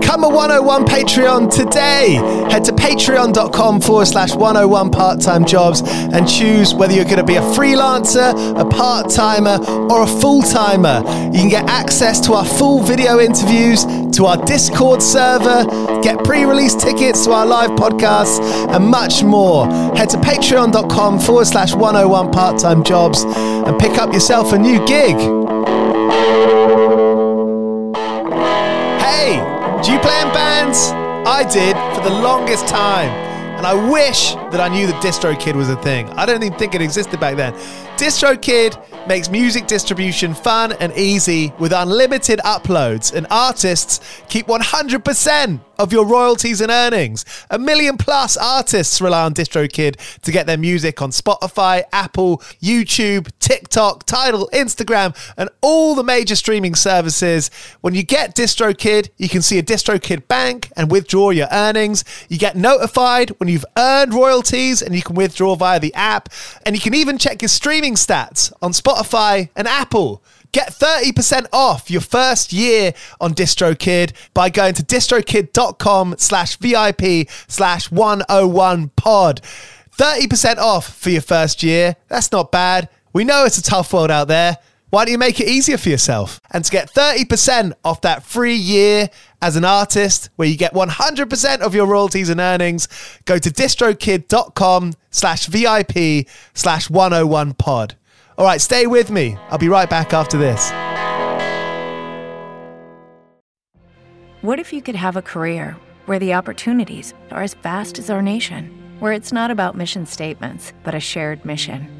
Become a 101 Patreon today. Head to patreon.com forward slash 101 part time jobs and choose whether you're going to be a freelancer, a part timer, or a full timer. You can get access to our full video interviews, to our Discord server, get pre release tickets to our live podcasts, and much more. Head to patreon.com forward slash 101 part time jobs and pick up yourself a new gig. Do you play in bands? I did for the longest time. And I wish that I knew that DistroKid was a thing. I don't even think it existed back then. DistroKid makes music distribution fun and easy with unlimited uploads, and artists keep 100% of your royalties and earnings. A million plus artists rely on DistroKid to get their music on Spotify, Apple, YouTube, TikTok, Tidal, Instagram, and all the major streaming services. When you get DistroKid, you can see a DistroKid bank and withdraw your earnings. You get notified when you've earned royalties and you can withdraw via the app. And you can even check your streaming stats on Spotify and Apple. Get 30% off your first year on DistroKid by going to distrokid.com slash VIP slash 101 pod. 30% off for your first year. That's not bad. We know it's a tough world out there. Why don't you make it easier for yourself? And to get 30% off that free year as an artist, where you get 100% of your royalties and earnings, go to distrokid.com slash VIP slash 101 pod. All right, stay with me. I'll be right back after this. What if you could have a career where the opportunities are as vast as our nation, where it's not about mission statements, but a shared mission?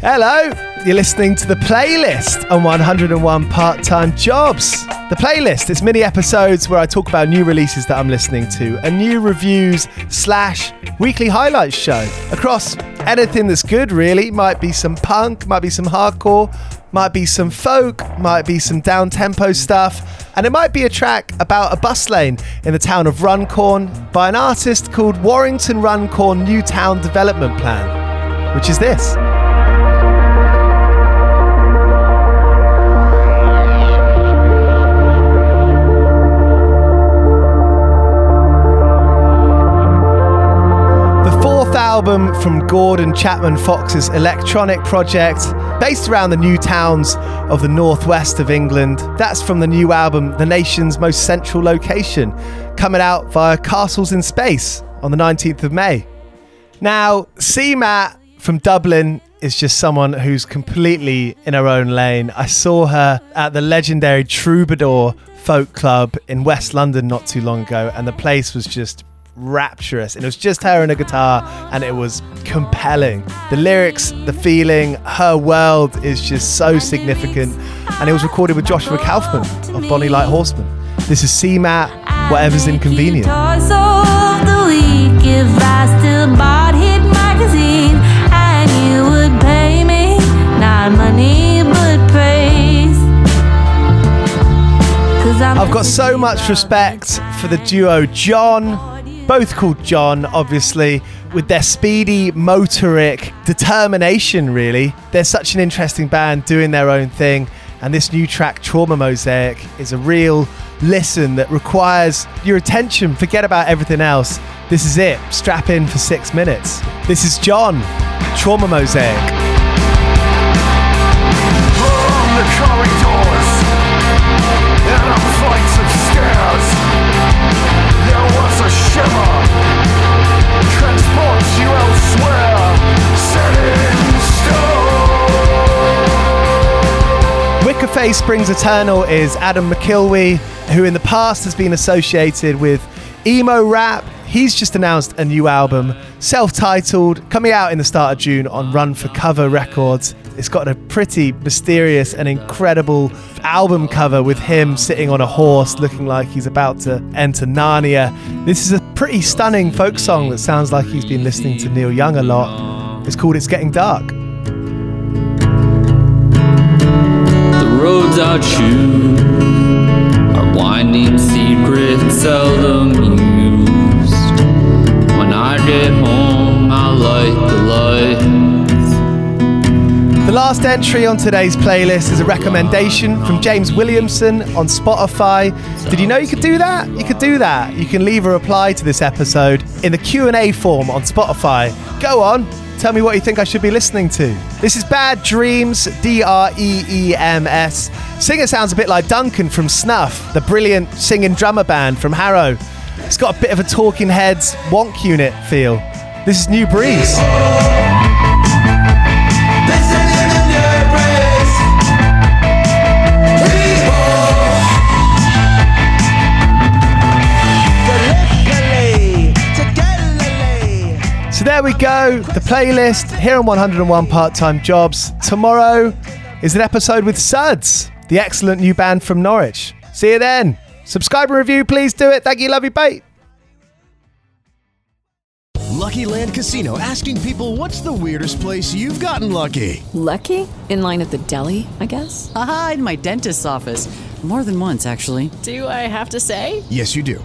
Hello, you're listening to the playlist on 101 Part Time Jobs. The playlist is mini episodes where I talk about new releases that I'm listening to, a new reviews slash weekly highlights show across anything that's good, really. Might be some punk, might be some hardcore, might be some folk, might be some down tempo stuff, and it might be a track about a bus lane in the town of Runcorn by an artist called Warrington Runcorn New Town Development Plan, which is this. Album from Gordon Chapman Fox's electronic project, based around the new towns of the northwest of England. That's from the new album, The Nation's Most Central Location, coming out via Castles in Space on the 19th of May. Now, CMAT from Dublin is just someone who's completely in her own lane. I saw her at the legendary Troubadour Folk Club in West London not too long ago, and the place was just rapturous. And it was just her and a guitar, and it was compelling. The lyrics, the feeling, her world is just so significant. And it was recorded with Joshua Kaufman of Bonny Light Horseman. This is CMAT, Whatever's Inconvenient. Toys of the week if I still bought Hit magazine and you would pay me not money but praise. Cause I'm I've got so much respect for the duo John, both called John, obviously, with their speedy, motoric determination, really. They're such an interesting band doing their own thing. And this new track, Trauma Mosaic, is a real listen that requires your attention. Forget about everything else. This is it. Strap in for six minutes. This is John, Trauma Mosaic. Wicca Phase Springs Eternal is Adam McIlwee, who in the past has been associated with emo rap. He's just announced a new album, self titled, coming out in the start of June on Run for Cover Records. It's got a pretty mysterious and incredible album cover with him sitting on a horse looking like he's about to enter Narnia. This is a pretty stunning folk song that sounds like he's been listening to Neil Young a lot. It's called It's Getting Dark. Choose are winding seldom used. When I get home, I light the lights. The last entry on today's playlist is a recommendation from James Williamson on Spotify. Did you know you could do that? You could do that. You can leave a reply to this episode in the Q&A form on Spotify. Go on, tell me what you think I should be listening to. This is Bad//Dreems, D R E E M S. Singer sounds a bit like Duncan from Snuff, the brilliant singing drummer band from Harrow. It's got a bit of a Talking Heads wonk unit feel. This is New Breeze. There we go, the playlist here on 101 Part Time Jobs. Tomorrow is an episode with Suds, the excellent new band from Norwich. See you then. Subscribe and review, please do it. Thank you, love you, bye. Lucky Land Casino asking people what's the weirdest place you've gotten lucky? Lucky? In line at the deli, I guess? Aha, in my dentist's office. More than once, actually. Do I have to say? Yes, you do.